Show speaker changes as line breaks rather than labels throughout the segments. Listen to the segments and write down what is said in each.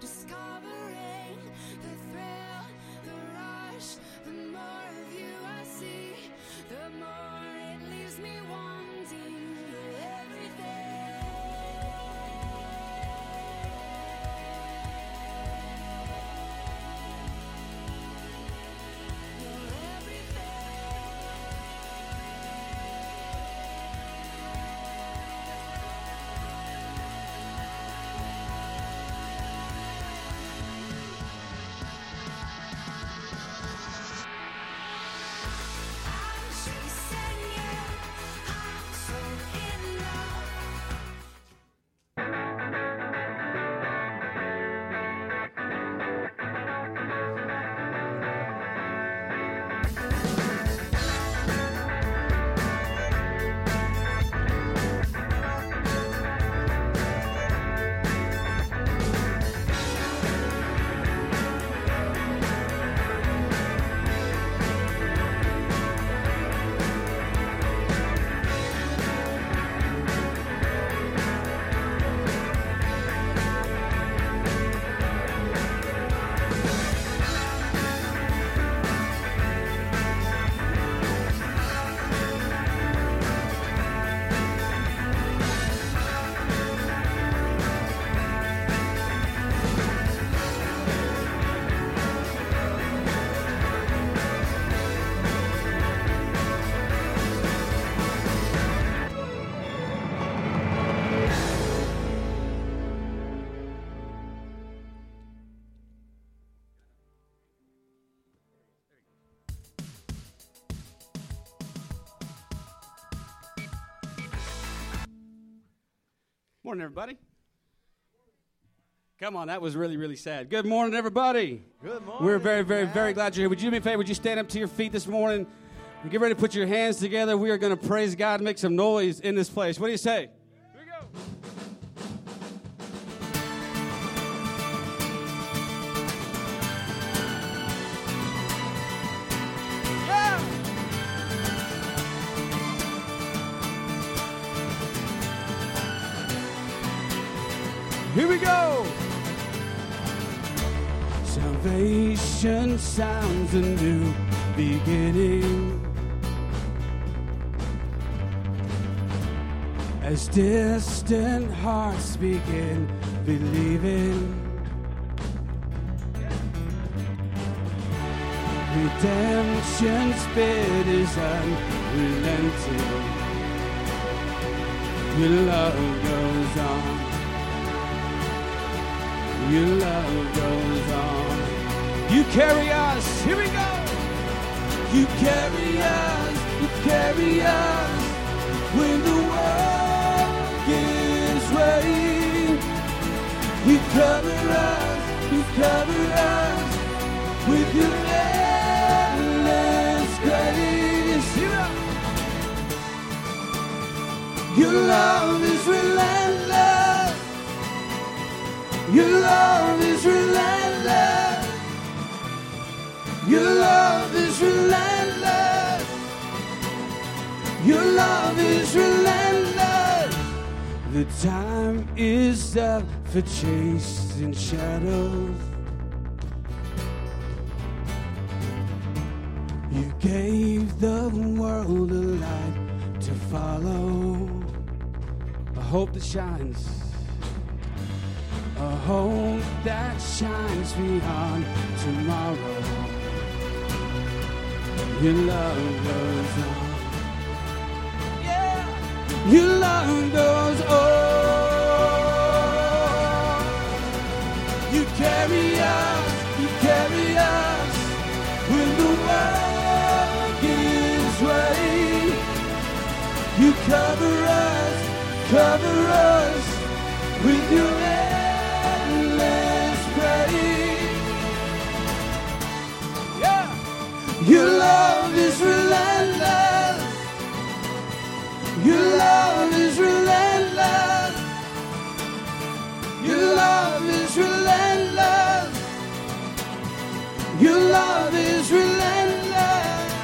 disguise. Morning, everybody. Come on, that was really, really sad. Good morning, everybody.
Good morning.
We're very, very, very glad you're here. Would you do me a favor? Would you stand up to your feet this morning? Get ready to put your hands together. We are going to praise God and make some noise in this place. What do you say?
Salvation sounds a new beginning. As distant hearts begin believing. Redemption's bid is unrelenting. Your love goes on. Your love goes on. You carry us. Here we go. You carry us. You carry us when the world gives way. You cover us. You cover us with your endless grace. Your love is relentless. Your love is relentless. Your love is relentless. Your love is relentless. The time is up for chasing shadows. You gave the world a light to follow. A hope that shines. A hope that shines beyond tomorrow. Your love goes on. Yeah. Your love goes on. You carry us, you carry us when the world gives way. You cover us, cover us with your Your love is relentless. Your love is relentless. Your love is relentless. Your love is relentless.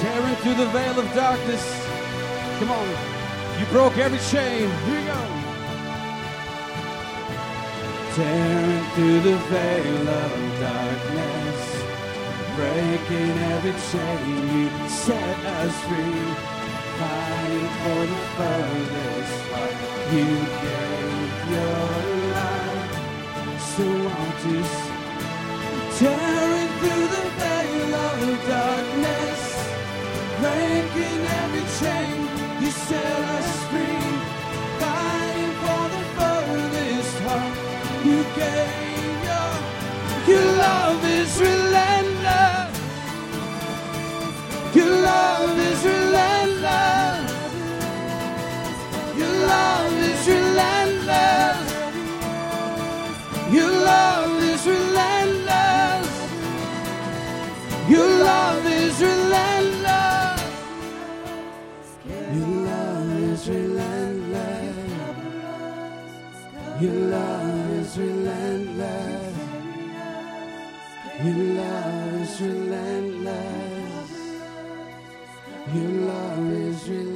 Tearing through the veil of darkness. Come on. You broke every chain. Here we go. Tearing through the veil of darkness. Breaking every chain. You set us free. Fighting for the furthest part. You gave your life. So I'll just tearing through the veil of darkness breaking every chain. You set us Your, your love is relentless. Your love is relentless. Your love is relentless. Your love is relentless. Your love is relentless. Your love is relentless. Your love is relentless. Your love is relentless. Your love is relentless.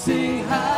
Sing hallelujah.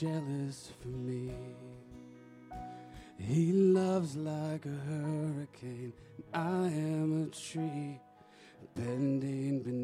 jealous for me. He loves like a hurricane, I am a tree bending beneath.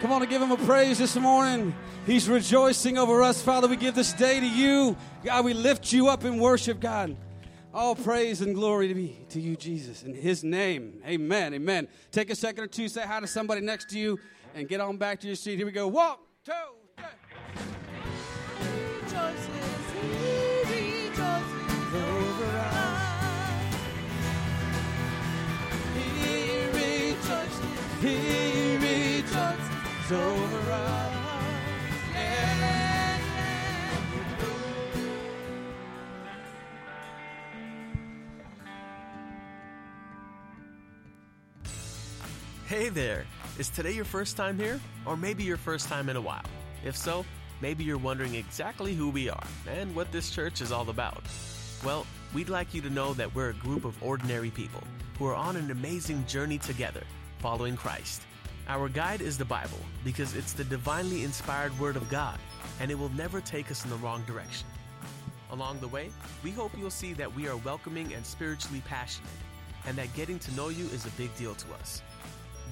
Come on
and
give him a praise this morning. He's rejoicing over us. Father, we give this day to you. God, we lift you up in worship, God. All praise and glory to be to you, Jesus. In his name. Amen. Amen. Take a second or two, say hi to somebody next to you, and get on back to your seat. Here we go. One, two,
over us.
Hey there! Is today your first time here? Or maybe your first time in a while? If so, Maybe you're wondering exactly who we are and what this church is all about. Well, we'd like you to know that we're a group of ordinary people who are on an amazing journey together, following Christ. Our guide is the Bible because it's the divinely inspired Word of God, and it will never take us in the wrong direction. Along the way, we hope you'll see that we are welcoming and spiritually passionate, and that getting to know you is a big deal to us.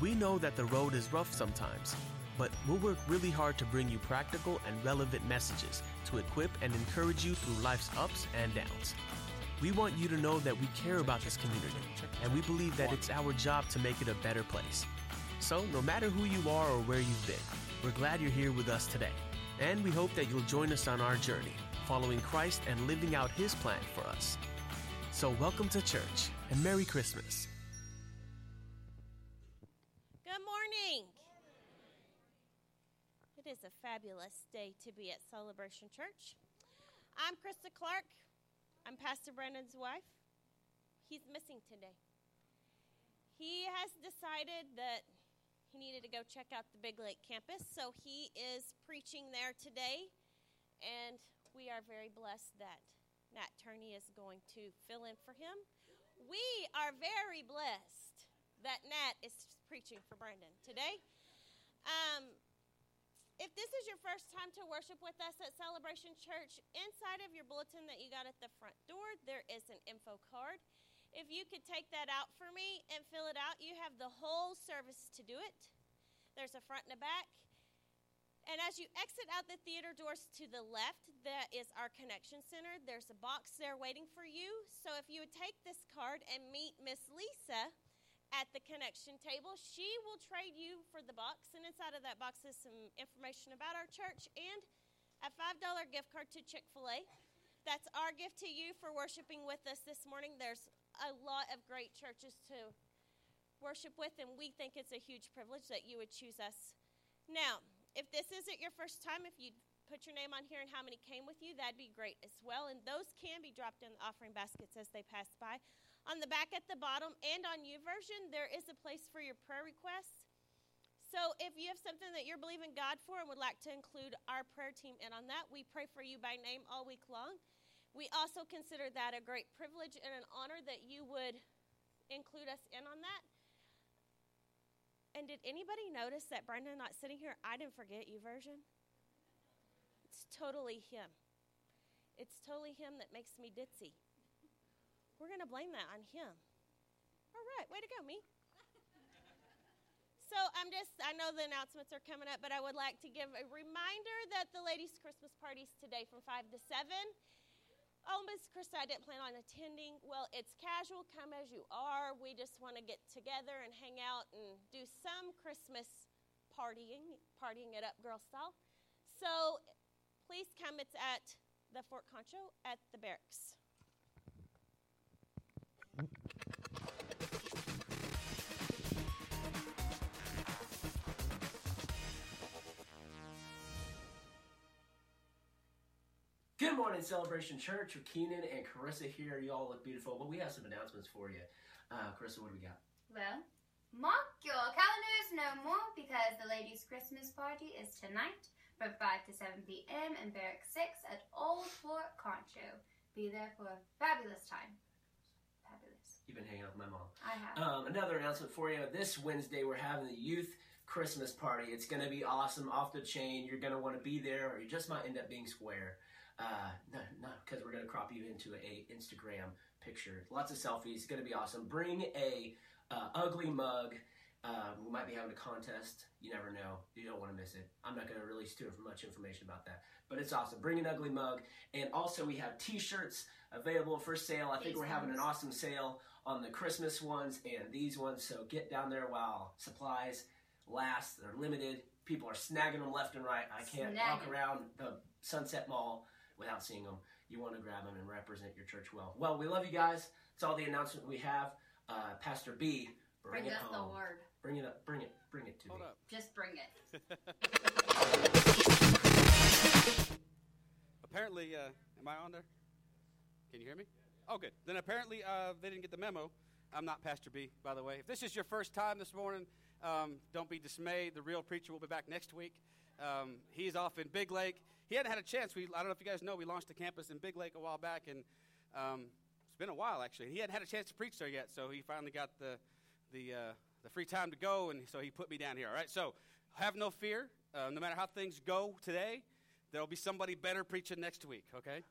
We know that the road is rough sometimes, but we'll work really hard to bring you practical and relevant messages to equip and encourage you through life's ups and downs. We want you to know that we care about this community, and we believe that it's our job to make it a better place. So, no matter who you are or where you've been, we're glad you're here with us today. And we hope that you'll join us on our journey, following Christ and living out His plan for us. So, welcome to church and Merry Christmas.
Good morning. It is a fabulous day to be at Celebration Church. I'm Krista Clark. I'm Pastor Brandon's wife. He's missing today. He has decided that he needed to go check out the Big Lake campus, so he is preaching there today. And we are very blessed that Nat Turney is going to fill in for him. We are very blessed that Nat is preaching for Brandon today. Um, if this is your first time to worship with us at Celebration Church, inside of your bulletin that you got at the front door, there is an info card. If you could take that out for me and fill it out, you have the whole service to do it. There's a front and a back. And as you exit out the theater doors to the left, that is our connection center. There's a box there waiting for you. So if you would take this card and meet Miss Lisa, at the connection table. She will trade you for the box, and inside of that box is some information about our church and a $5 gift card to Chick fil A. That's our gift to you for worshiping with us this morning. There's a lot of great churches to worship with, and we think it's a huge privilege that you would choose us. Now, if this isn't your first time, if you put your name on here and how many came with you, that'd be great as well. And those can be dropped in the offering baskets as they pass by. On the back at the bottom and on YouVersion, there is a place for your prayer requests. So if you have something that you're believing God for and would like to include our prayer team in on that, we pray for you by name all week long. We also consider that a great privilege and an honor that you would include us in on that. And did anybody notice that Brandon not sitting here? I didn't forget YouVersion. It's totally him. It's totally him that makes me ditzy. We're going to blame that on him. All right, way to go, me. So I'm just, I know the announcements are coming up, but I would like to give a reminder that the ladies' Christmas party's today from 5 to 7. Oh, Miss Krista, I didn't plan on attending. Well, it's casual, come as you are. We just want to get together and hang out and do some Christmas partying, partying it up girl style. So please come. It's at the Fort Concho at the barracks.
Morning, Celebration Church with Keenan and Carissa here. You all look beautiful, but we have some announcements for you. Uh, Carissa, what do we got?
Well, mark your calendars no more because the ladies' Christmas party is tonight from 5 to 7 p.m. in Barrack 6 at Old Fort Concho. Be there for a fabulous time. Fabulous.
You've been hanging out with my mom.
I have.
Um, another announcement for you. This Wednesday, we're having the youth Christmas party. It's going to be awesome, off the chain. You're going to want to be there, or you just might end up being square. Uh, no, because we're going to crop you into a Instagram picture. Lots of selfies. It's going to be awesome. Bring a uh, ugly mug. Um, we might be having a contest. You never know. You don't want to miss it. I'm not going to release too much information about that, but it's awesome. Bring an ugly mug, and also we have T-shirts available for sale. I think we're having an awesome sale on the Christmas ones and these ones. So get down there while supplies last. They're limited. People are snagging them left and right. I can't walk around the Sunset Mall without seeing them. You want to grab them and represent your church well. Well, we love you guys. That's all the announcement we have. Uh, Pastor B, bring,
Bring
it
us the word.
Bring it up. Bring it. Bring it to
Hold
me.
up.
Just bring it.
Apparently, uh, am I on there? Can you hear me? Oh, good. Then apparently uh, they didn't get the memo. I'm not Pastor B, by the way. If this is your first time this morning, um, don't be dismayed. The real preacher will be back next week. Um, he's off in Big Lake. He hadn't had a chance. We, I don't know if you guys know, we launched a campus in Big Lake a while back, and um, it's been a while actually. He hadn't had a chance to preach there yet, so he finally got the the uh, the free time to go, and so he put me down here. All right, so have no fear. Uh, no matter how things go today, there'll be somebody better preaching next week. Okay,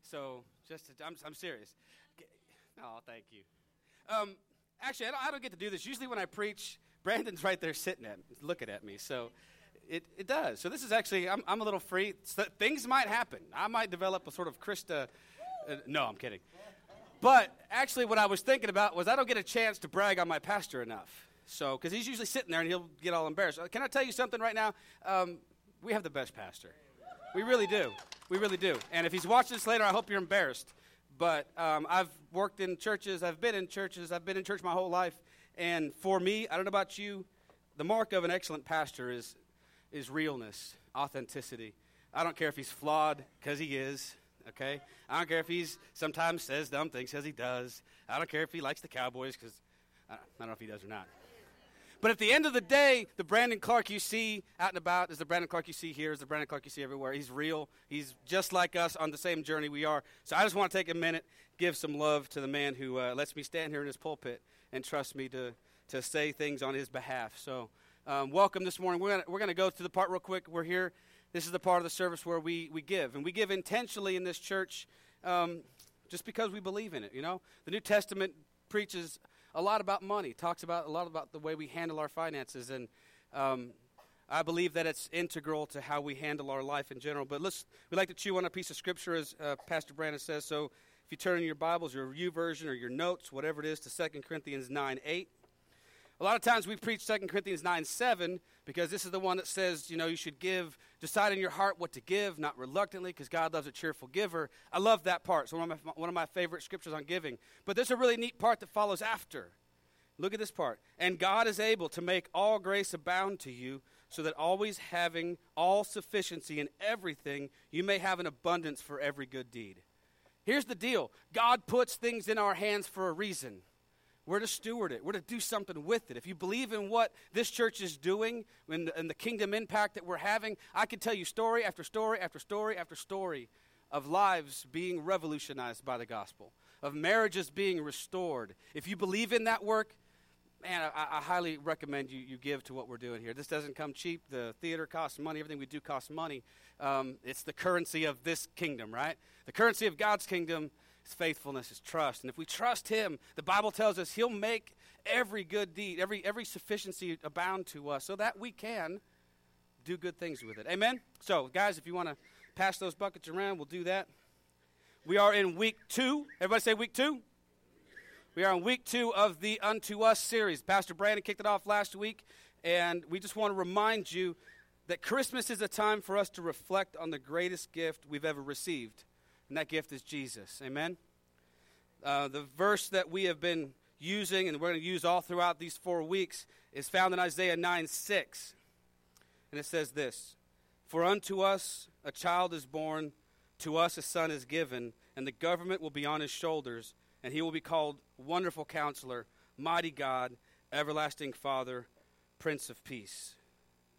so just to, I'm I'm serious. Oh, thank you. Um, actually, I don't, I don't get to do this. Usually, when I preach, Brandon's right there sitting at looking at me. So it, it does. So this is actually, I'm, I'm a little free. So things might happen. I might develop a sort of Krista. Uh, no, I'm kidding. But actually, what I was thinking about was I don't get a chance to brag on my pastor enough. So, because he's usually sitting there and he'll get all embarrassed. Uh, can I tell you something right now? Um, we have the best pastor. We really do. We really do. And if he's watching this later, I hope you're embarrassed. But um, I've worked in churches, I've been in churches, I've been in church my whole life. And for me, I don't know about you, the mark of an excellent pastor is, is realness, authenticity. I don't care if he's flawed, because he is, okay? I don't care if he's sometimes says dumb things, because he does. I don't care if he likes the Cowboys, because I, I don't know if he does or not. But at the end of the day, the Brandon Clark you see out and about is the Brandon Clark you see here, is the Brandon Clark you see everywhere. He's real. He's just like us on the same journey we are. So I just want to take a minute, give some love to the man who uh, lets me stand here in his pulpit and trust me to, to say things on his behalf. So um, welcome this morning. We're going we're to go to the part real quick. We're here. This is the part of the service where we, we give. And we give intentionally in this church um, just because we believe in it, you know? The New Testament preaches a lot about money, talks about a lot about the way we handle our finances, and um, I believe that it's integral to how we handle our life in general. But let's we like to chew on a piece of scripture, as uh, Pastor Brandon says. So if you turn in your Bibles, your YouVersion, or your notes, whatever it is, to 2 Corinthians 9 8. A lot of times we preach 2 Corinthians 9 7 because this is the one that says, you know, you should give, decide in your heart what to give, not reluctantly, because God loves a cheerful giver. I love that part. It's one of, my, one of my favorite scriptures on giving. But there's a really neat part that follows after. Look at this part. And God is able to make all grace abound to you, so that always having all sufficiency in everything, you may have an abundance for every good deed. Here's the deal God puts things in our hands for a reason. We're to steward it. We're to do something with it. If you believe in what this church is doing and the, the kingdom impact that we're having, I can tell you story after story after story after story of lives being revolutionized by the gospel, of marriages being restored. If you believe in that work, man, I, I, highly recommend you, you give to what we're doing here. This doesn't come cheap. The theater costs money. Everything we do costs money. Um, it's the currency of this kingdom, right? The currency of God's kingdom his faithfulness, is trust. And if we trust him, the Bible tells us he'll make every good deed, every, every sufficiency abound to us so that we can do good things with it. Amen? So, guys, if you want to pass those buckets around, we'll do that. We are in week two. Everybody say week two? We are in week two of the Unto Us series. Pastor Brandon kicked it off last week, and we just want to remind you that Christmas is a time for us to reflect on the greatest gift we've ever received and that gift is Jesus. Amen? Uh, the verse that we have been using, and we're going to use all throughout these four weeks, is found in Isaiah 9 6. And it says this For unto us a child is born, to us a son is given, and the government will be on his shoulders, and he will be called Wonderful Counselor, Mighty God, Everlasting Father, Prince of Peace.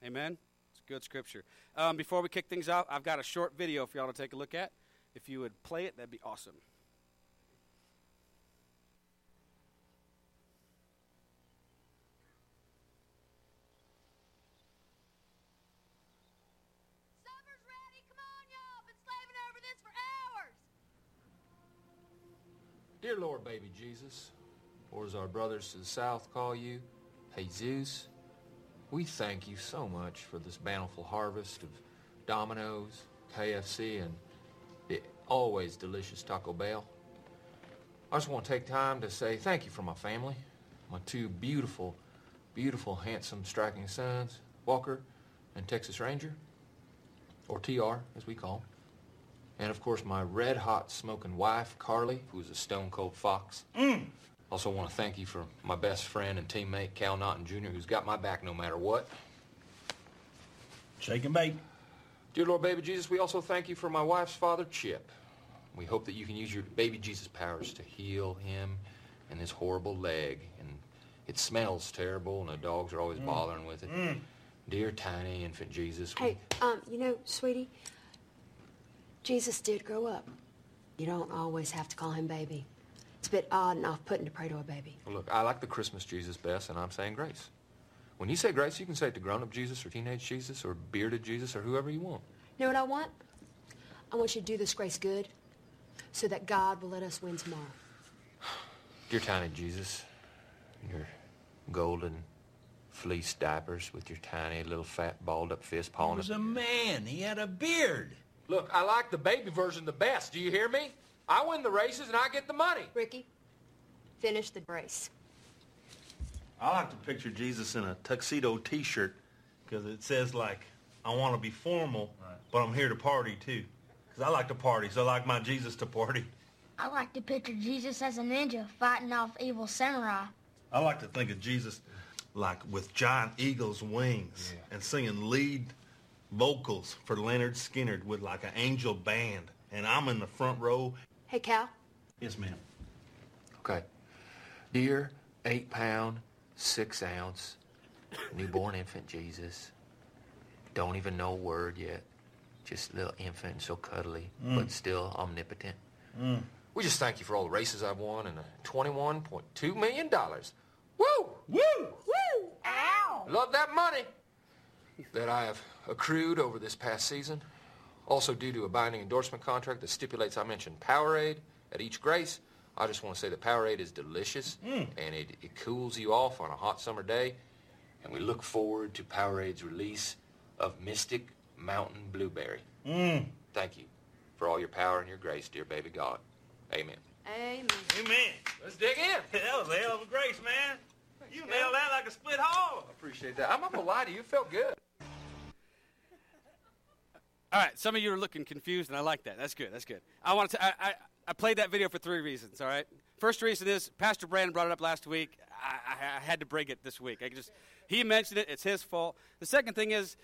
Amen? It's good scripture. Um, before we kick things off, I've got a short video for y'all to take a look at. If you would play it, that'd be awesome.
Supper's ready. Come on, y'all. Been slaving over this for hours.
Dear Lord, baby Jesus, or as our brothers to the south call you, Hey Jesus, we thank you so much for this bountiful harvest of Domino's, KFC, and the always delicious Taco Bell. I just want to take time to say thank you for my family, my two beautiful, beautiful, handsome, striking sons, Walker and Texas Ranger, or TR as we call him. And of course, my red hot smoking wife, Carly, who's a stone cold fox. Mm. Also want to thank you for my best friend and teammate, Cal Naughton Jr., who's got my back no matter what.
Shake and bake.
Dear Lord Baby Jesus, we also thank you for my wife's father, Chip. We hope that you can use your baby Jesus powers to heal him and his horrible leg. And it smells terrible, and the dogs are always bothering with it. Dear tiny infant Jesus. we-
Hey, um, you know, sweetie, Jesus did grow up. You don't always have to call him baby. It's a bit odd and off-putting to pray to a baby.
Well, look, I like the Christmas Jesus best, and I'm saying grace. When you say grace, you can say it to grown-up Jesus or teenage Jesus or bearded Jesus or whoever you want.
You know what I want? I want you to do this grace good so that God will let us win tomorrow.
Dear tiny Jesus, your golden fleece diapers with your tiny little fat balled up fist pawing.
He
pawing
was a man. He had a beard.
Look, I like the baby version the best. Do you hear me? I win the races and I get the money.
Ricky, finish the race.
I like to picture Jesus in a tuxedo T-shirt because it says like, "I want to be formal, but I'm here to party too." Because I like to party, so I like my Jesus to party.
I like to picture Jesus as a ninja fighting off evil samurai.
I like to think of Jesus like with giant eagle's wings and singing lead vocals for Lynyrd Skynyrd with like an angel band, and I'm in the front row.
Hey, Cal.
Yes, ma'am.
Okay. Dear eight pound, six ounce, newborn infant Jesus. Don't even know a word yet. Just a little infant and so cuddly,
Mm.
but still omnipotent.
Mm.
We just thank you for all the races I've won and the $21.2 million. Woo!
Woo!
Woo! Ow!
Love that money that I have accrued over this past season. Also due to a binding endorsement contract that stipulates I mention Powerade at each grace. I just want to say that Powerade is delicious
Mm.
and it, it cools you off on a hot summer day. And we look forward to Powerade's release of Mystic Mountain Blueberry.
Mm.
Thank you for all your power and your grace, dear baby God. Amen.
Amen.
Amen.
Let's dig in.
That was a hell of a grace, man. You nailed that like a split hog.
Appreciate that. I'm not gonna lie to you. It felt good.
All right, some of you are looking confused, and I like that. That's good. That's good. I want to. I, I, I played that video for three reasons. All right. First reason is Pastor Brandon brought it up last week. I, I, I had to bring it this week. I just he mentioned it. It's his fault. The second thing is,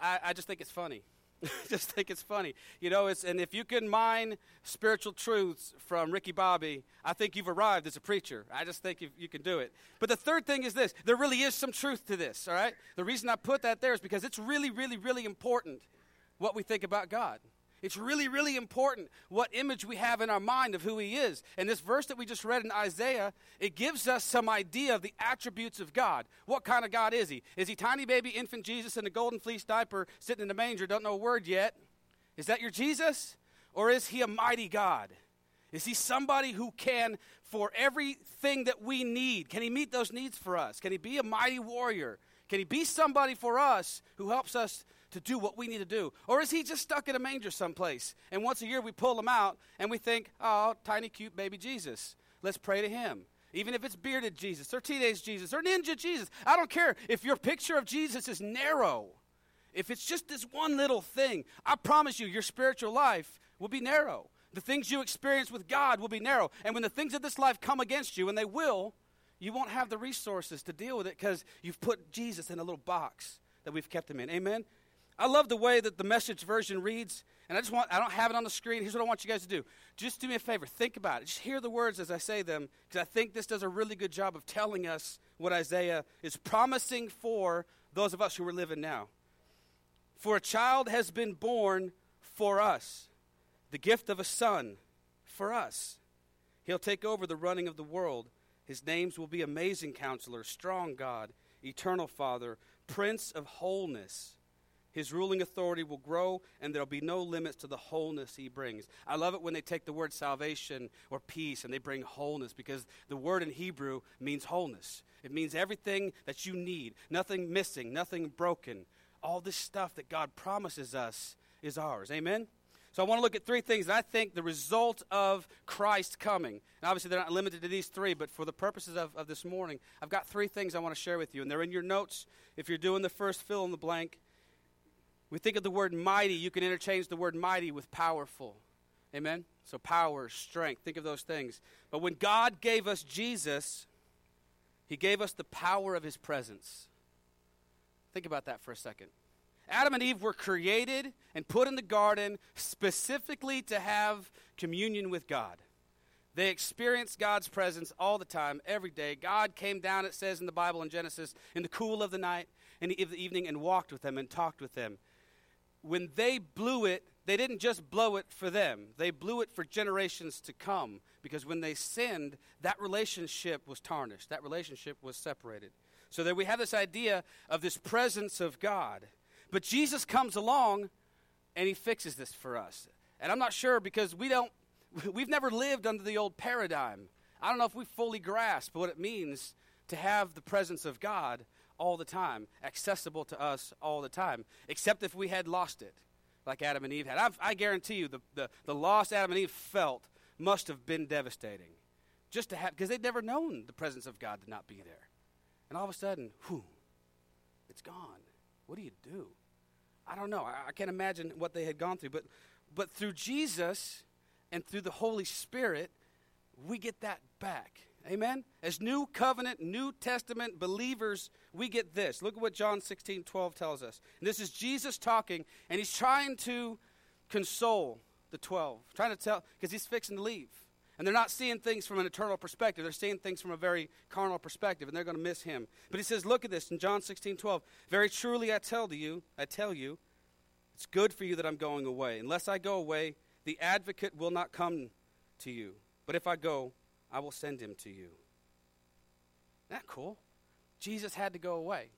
I, I just think it's funny. just think it's funny. You know, it's and if you can mine spiritual truths from Ricky Bobby, I think you've arrived as a preacher. I just think you, you can do it. But the third thing is this: there really is some truth to this. All right. The reason I put that there is because it's really, really, really important what we think about God. It's really, really important what image we have in our mind of who He is. And this verse that we just read in Isaiah, it gives us some idea of the attributes of God. What kind of God is He? Is He tiny baby infant Jesus in a golden fleece diaper sitting in the manger, don't know a word yet? Is that your Jesus? Or is He a mighty God? Is He somebody who can, for everything that we need, can He meet those needs for us? Can He be a mighty warrior? Can He be somebody for us who helps us to do what we need to do? Or is he just stuck in a manger someplace? And once a year we pull him out and we think, oh, tiny, cute baby Jesus. Let's pray to him. Even if it's bearded Jesus or teenage Jesus or ninja Jesus. I don't care. If your picture of Jesus is narrow, if it's just this one little thing, I promise you, your spiritual life will be narrow. The things you experience with God will be narrow. And when the things of this life come against you, and they will, you won't have the resources to deal with it because you've put Jesus in a little box that we've kept him in. Amen? I love the way that the message version reads, and I just want, I don't have it on the screen. Here's what I want you guys to do. Just do me a favor, think about it. Just hear the words as I say them, because I think this does a really good job of telling us what Isaiah is promising for those of us who are living now. For a child has been born for us, the gift of a son for us. He'll take over the running of the world. His names will be Amazing Counselor, Strong God, Eternal Father, Prince of Wholeness. His ruling authority will grow, and there'll be no limits to the wholeness he brings. I love it when they take the word salvation or peace and they bring wholeness because the word in Hebrew means wholeness. It means everything that you need, nothing missing, nothing broken. All this stuff that God promises us is ours. Amen? So I want to look at three things that I think the result of Christ coming. And obviously, they're not limited to these three, but for the purposes of, of this morning, I've got three things I want to share with you. And they're in your notes. If you're doing the first fill in the blank, we think of the word mighty, you can interchange the word mighty with powerful. Amen? So, power, strength, think of those things. But when God gave us Jesus, He gave us the power of His presence. Think about that for a second. Adam and Eve were created and put in the garden specifically to have communion with God. They experienced God's presence all the time, every day. God came down, it says in the Bible in Genesis, in the cool of the night, in the evening and walked with them and talked with them. When they blew it, they didn't just blow it for them, they blew it for generations to come because when they sinned, that relationship was tarnished, that relationship was separated. So that we have this idea of this presence of God. But Jesus comes along and he fixes this for us. And I'm not sure because we don't we've never lived under the old paradigm. I don't know if we fully grasp what it means to have the presence of God all the time, accessible to us all the time, except if we had lost it, like Adam and Eve had. I've, i guarantee you, the, the, the loss Adam and Eve felt must have been devastating. Just to have, because they'd never known the presence of God to not be there. And all of a sudden, whew, it's gone. What do you do? I don't know. I, I can't imagine what they had gone through. But, but through Jesus and through the Holy Spirit, we get that back. Amen? As New Covenant, New Testament believers, we get this. Look at what John 16, 12 tells us. And this is Jesus talking, and he's trying to console the 12, trying to tell, because he's fixing to leave. And they're not seeing things from an eternal perspective. They're seeing things from a very carnal perspective, and they're going to miss him. But he says, look at this in John 16, 12. Very truly I tell to you, I tell you, it's good for you that I'm going away. Unless I go away, the advocate will not come to you. But if I go, I will send him to you. Isn't that cool? Jesus had to go away.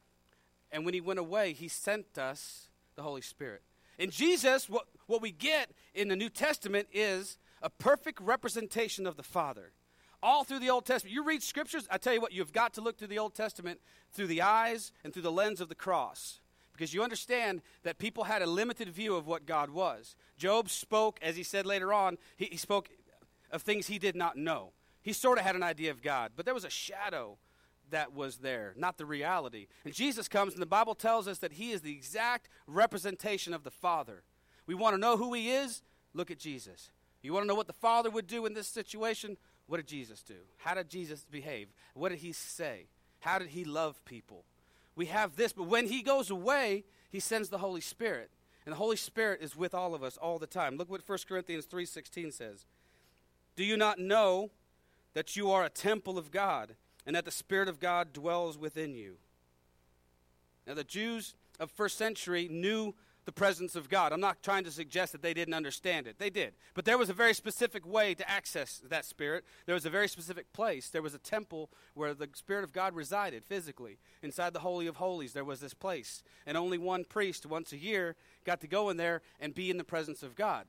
And when he went away, he sent us the Holy Spirit. In Jesus, what, what we get in the New Testament is a perfect representation of the Father. All through the Old Testament. You read scriptures, I tell you what, you've got to look through the Old Testament through the eyes and through the lens of the cross. Because you understand that people had a limited view of what God was. Job spoke, as he said later on, he, he spoke of things he did not know. He sort of had an idea of God, but there was a shadow that was there, not the reality. And Jesus comes, and the Bible tells us that he is the exact representation of the Father. We want to know who he is? Look at Jesus. You want to know what the Father would do in this situation? What did Jesus do? How did Jesus behave? What did he say? How did he love people? We have this, but when he goes away, he sends the Holy Spirit. And the Holy Spirit is with all of us all the time. Look what 1 Corinthians 3:16 says. Do you not know that you are a temple of God and that the Spirit of God dwells within you. Now, the Jews of first century knew the presence of God. I'm not trying to suggest that they didn't understand it. They did. But there was a very specific way to access that Spirit. There was a very specific place. There was a temple where the Spirit of God resided physically. Inside the Holy of Holies, there was this place. And only one priest once a year got to go in there and be in the presence of God.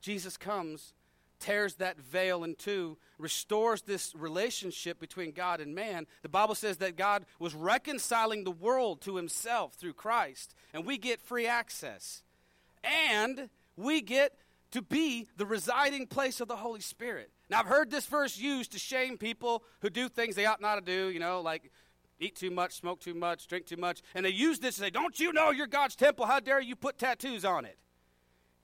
Jesus comes tears that veil in two, restores this relationship between God and man. The Bible says that God was reconciling the world to himself through Christ, and we get free access. And we get to be the residing place of the Holy Spirit. Now, I've heard this verse used to shame people who do things they ought not to do, you know, like eat too much, smoke too much, drink too much. And they use this to say, Don't you know you're God's temple? How dare you put tattoos on it?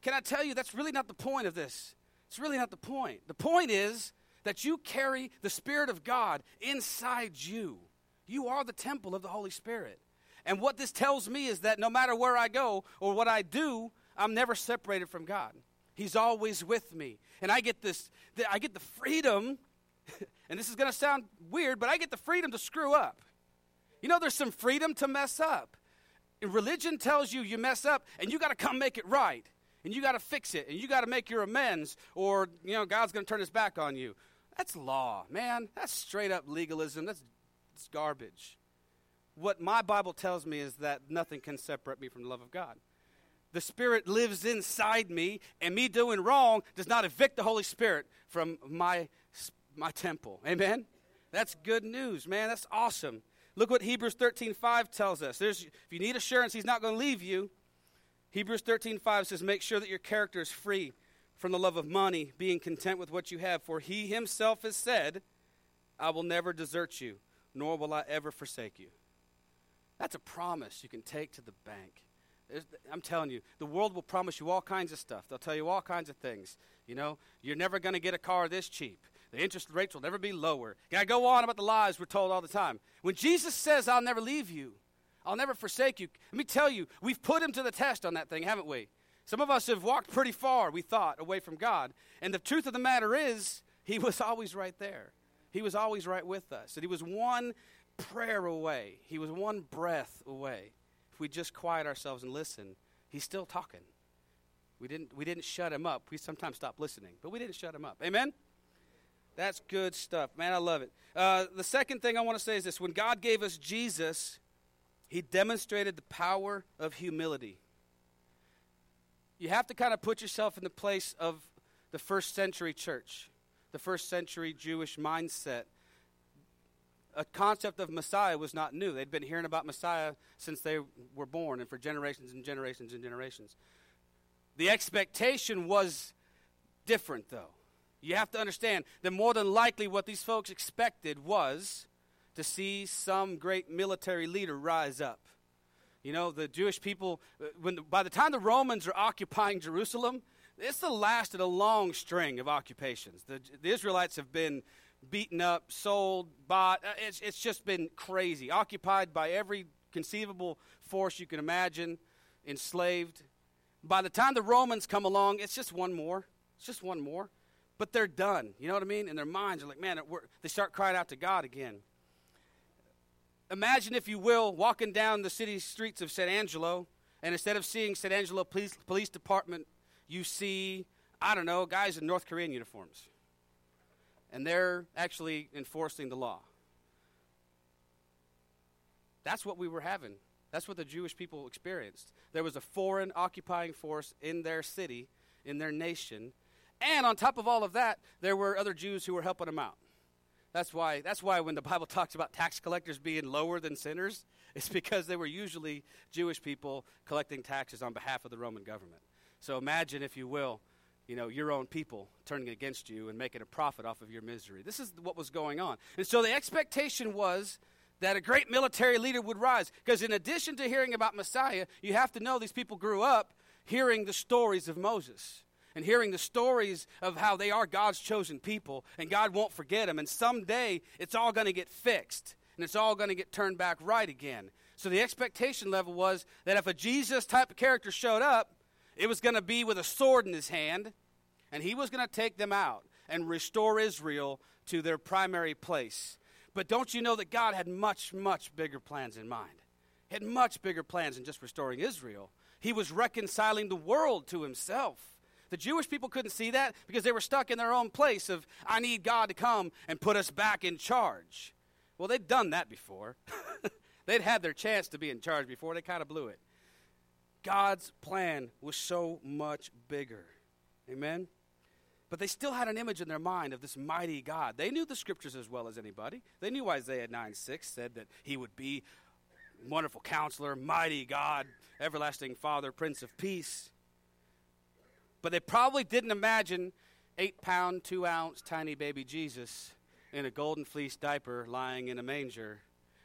Can I tell you that's really not the point of this? It's really not the point. The point is that you carry the Spirit of God inside you. You are the temple of the Holy Spirit. And what this tells me is that no matter where I go or what I do, I'm never separated from God. He's always with me. And I get this, I get the freedom, and this is going to sound weird, but I get the freedom to screw up. You know, there's some freedom to mess up. And Religion tells you you mess up and you got to come make it right and you got to fix it and you got to make your amends or you know god's going to turn his back on you. That's law man. That's straight up legalism. That's, garbage. What my bible tells me is that nothing can separate me from the love of god. The spirit lives inside me and me doing wrong does not evict the holy spirit from my my temple. Amen? That's good news man. That's awesome. Look what hebrews 13 5 tells us. There's, if you need assurance he's not going to leave you Hebrews 13:5 says, "Make sure that your character is free from the love of money, being content with what you have, for he himself has said, I will never desert you, nor will I ever forsake you." That's a promise you can take to the bank. I'm telling you, the world will promise you all kinds of stuff. They'll tell you all kinds of things. You know, you're never going to get a car this cheap. The interest rates will never be lower. Can I go on about the lies we're told all the time? When Jesus says, I'll never leave you, I'll never forsake you. Let me tell you, we've put him to the test on that thing, haven't we? Some of us have walked pretty far, we thought, away from God. And the truth of the matter is, he was always right there. He was always right with us. And he was one prayer away. He was one breath away. If we just quiet ourselves and listen, he's still talking. We didn't, we didn't shut him up. We sometimes stop listening, but we didn't shut him up. Amen? That's good stuff. Man, I love it. Uh, the second thing I want to say is this when God gave us Jesus, he demonstrated the power of humility. You have to kind of put yourself in the place of the first century church, the first century Jewish mindset. A concept of Messiah was not new. They'd been hearing about Messiah since they were born and for generations and generations and generations. The expectation was different, though. You have to understand that more than likely what these folks expected was to see some great military leader rise up. You know, the Jewish people, uh, when the, by the time the Romans are occupying Jerusalem, it's the last of a long string of occupations. The, the Israelites have been beaten up, sold, bought. Uh, it's, it's just been crazy. Occupied by every conceivable force you can imagine, enslaved. By the time the Romans come along, it's just one more. It's just one more. But they're done. You know what I mean? And their minds, they're like, man, they start crying out to God again. Imagine, if you will, walking down the city streets of San Angelo, and instead of seeing San Angelo Police, Police Department, you see, I don't know, guys in North Korean uniforms. And they're actually enforcing the law. That's what we were having. That's what the Jewish people experienced. There was a foreign occupying force in their city, in their nation, and on top of all of that, there were other Jews who were helping them out. That's why, that's why when the Bible talks about tax collectors being lower than sinners, it's because they were usually Jewish people collecting taxes on behalf of the Roman government. So imagine, if you will, you know, your own people turning against you and making a profit off of your misery. This is what was going on. And so the expectation was that a great military leader would rise. Because in addition to hearing about Messiah, you have to know these people grew up hearing the stories of Moses and hearing the stories of how they are God's chosen people and God won't forget them. And someday it's all going to get fixed and it's all going to get turned back right again. So the expectation level was that if a Jesus type of character showed up, it was going to be with a sword in his hand and he was going to take them out and restore Israel to their primary place. But don't you know that God had much, much bigger plans in mind? Had much bigger plans than just restoring Israel. He was reconciling the world to himself. The Jewish people couldn't see that because they were stuck in their own place of, I need God to come and put us back in charge. Well, they'd done that before. they'd had their chance to be in charge before, they kind of blew it. God's plan was so much bigger. Amen? But they still had an image in their mind of this mighty God. They knew the scriptures as well as anybody. They knew Isaiah 9 6 said that he would be wonderful counselor, mighty God, everlasting Father, Prince of Peace. But they probably didn't imagine eight pound, two ounce, tiny baby Jesus in a golden fleece diaper lying in a manger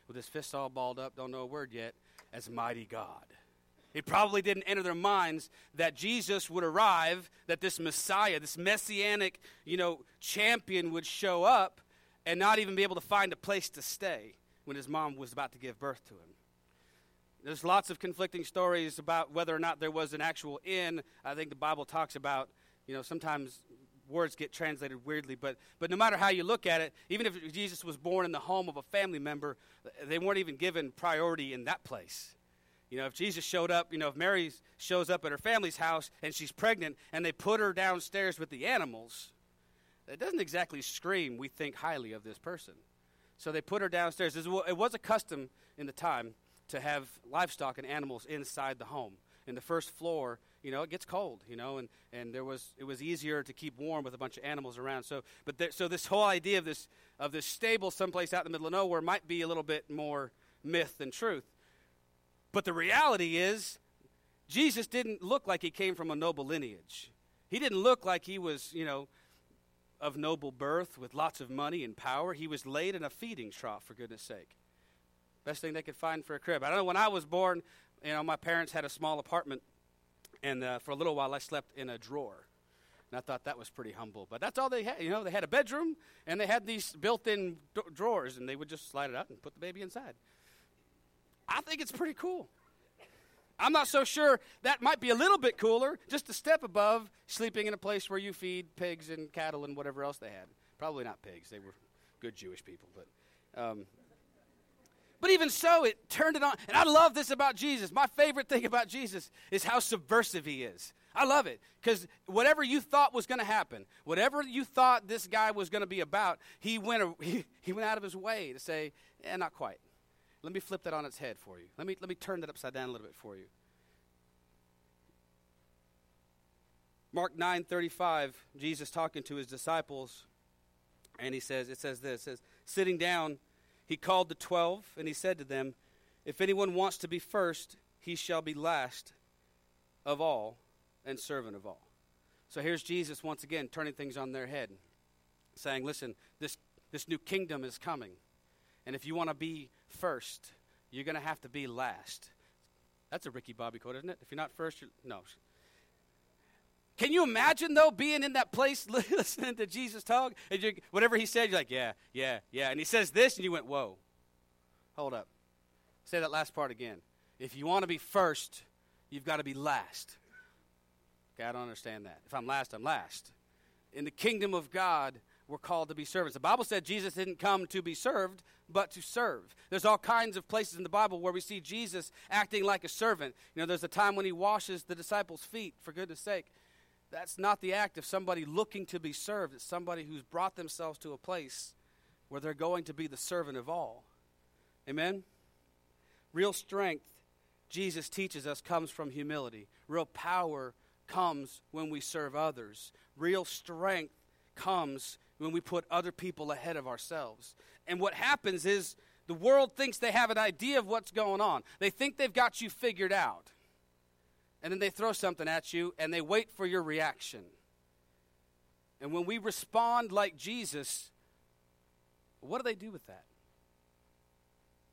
with his fists all balled up, don't know a word yet, as mighty God. It probably didn't enter their minds that Jesus would arrive, that this Messiah, this messianic, you know, champion would show up and not even be able to find a place to stay when his mom was about to give birth to him. There's lots of conflicting stories about whether or not there was an actual inn. I think the Bible talks about, you know, sometimes words get translated weirdly, but, but no matter how you look at it, even if Jesus was born in the home of a family member, they weren't even given priority in that place. You know, if Jesus showed up, you know, if Mary shows up at her family's house and she's pregnant and they put her downstairs with the animals, it doesn't exactly scream, we think highly of this person. So they put her downstairs. It was a custom in the time to have livestock and animals inside the home. In the first floor, you know, it gets cold, you know, and, and there was it was easier to keep warm with a bunch of animals around. So, but there, so this whole idea of this of this stable someplace out in the middle of nowhere might be a little bit more myth than truth. But the reality is, Jesus didn't look like he came from a noble lineage. He didn't look like he was, you know, of noble birth with lots of money and power. He was laid in a feeding trough, for goodness sake. Best thing they could find for a crib. I don't know, when I was born, you know, my parents had a small apartment, and uh, for a little while I slept in a drawer. And I thought that was pretty humble. But that's all they had. You know, they had a bedroom, and they had these built in d- drawers, and they would just slide it out and put the baby inside. I think it's pretty cool. I'm not so sure that might be a little bit cooler, just a step above sleeping in a place where you feed pigs and cattle and whatever else they had. Probably not pigs, they were good Jewish people, but um, But even so, it turned it on. And I love this about Jesus. My favorite thing about Jesus is how subversive he is. I love it because whatever you thought was going to happen, whatever you thought this guy was going to be about, he went, he, he went out of his way to say, eh, not quite. Let me flip that on its head for you. Let me, let me turn that upside down a little bit for you. Mark 9:35, Jesus talking to his disciples, and he says, it says this, it says, sitting down, he called the twelve, and he said to them, If anyone wants to be first, he shall be last of all and servant of all. So here's Jesus once again turning things on their head, saying, Listen, this, this new kingdom is coming. And if you want to be first, you're going to have to be last. That's a Ricky Bobby quote, isn't it? If you're not first, you're, no. Can you imagine, though, being in that place listening to Jesus talk? And you, whatever he said, you're like, yeah, yeah, yeah. And he says this, and you went, whoa. Hold up. Say that last part again. If you want to be first, you've got to be last. Okay, I don't understand that. If I'm last, I'm last. In the kingdom of God, we're called to be servants. The Bible said Jesus didn't come to be served, but to serve. There's all kinds of places in the Bible where we see Jesus acting like a servant. You know, there's a time when he washes the disciples' feet, for goodness sake. That's not the act of somebody looking to be served. It's somebody who's brought themselves to a place where they're going to be the servant of all. Amen? Real strength, Jesus teaches us, comes from humility. Real power comes when we serve others. Real strength comes when we put other people ahead of ourselves. And what happens is the world thinks they have an idea of what's going on, they think they've got you figured out and then they throw something at you and they wait for your reaction. And when we respond like Jesus, what do they do with that?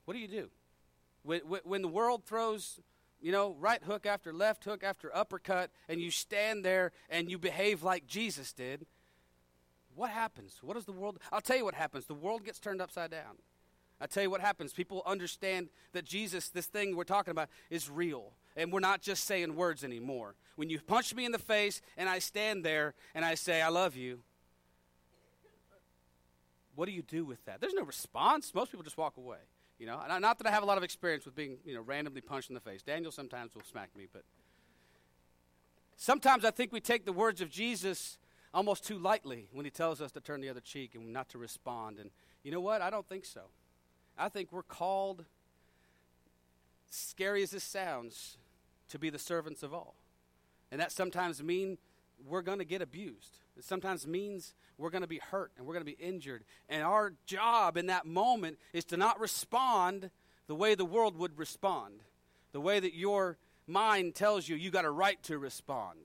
What do you do? When, when the world throws, you know, right hook after left hook after uppercut, and you stand there and you behave like Jesus did, what happens? What does the world? I'll tell you what happens. The world gets turned upside down. I tell you what happens. People understand that Jesus, this thing we're talking about, is real. And we're not just saying words anymore. When you punch me in the face and I stand there and I say, I love you, what do you do with that? There's no response. Most people just walk away. You know, not that I have a lot of experience with being, you know, randomly punched in the face. Daniel sometimes will smack me, but sometimes I think we take the words of Jesus almost too lightly when he tells us to turn the other cheek and not to respond. And you know what? I don't think so. I think we're called, scary as this sounds, to be the servants of all. And that sometimes means we're going to get abused. It sometimes means we're going to be hurt and we're going to be injured. And our job in that moment is to not respond the way the world would respond, the way that your mind tells you you got a right to respond.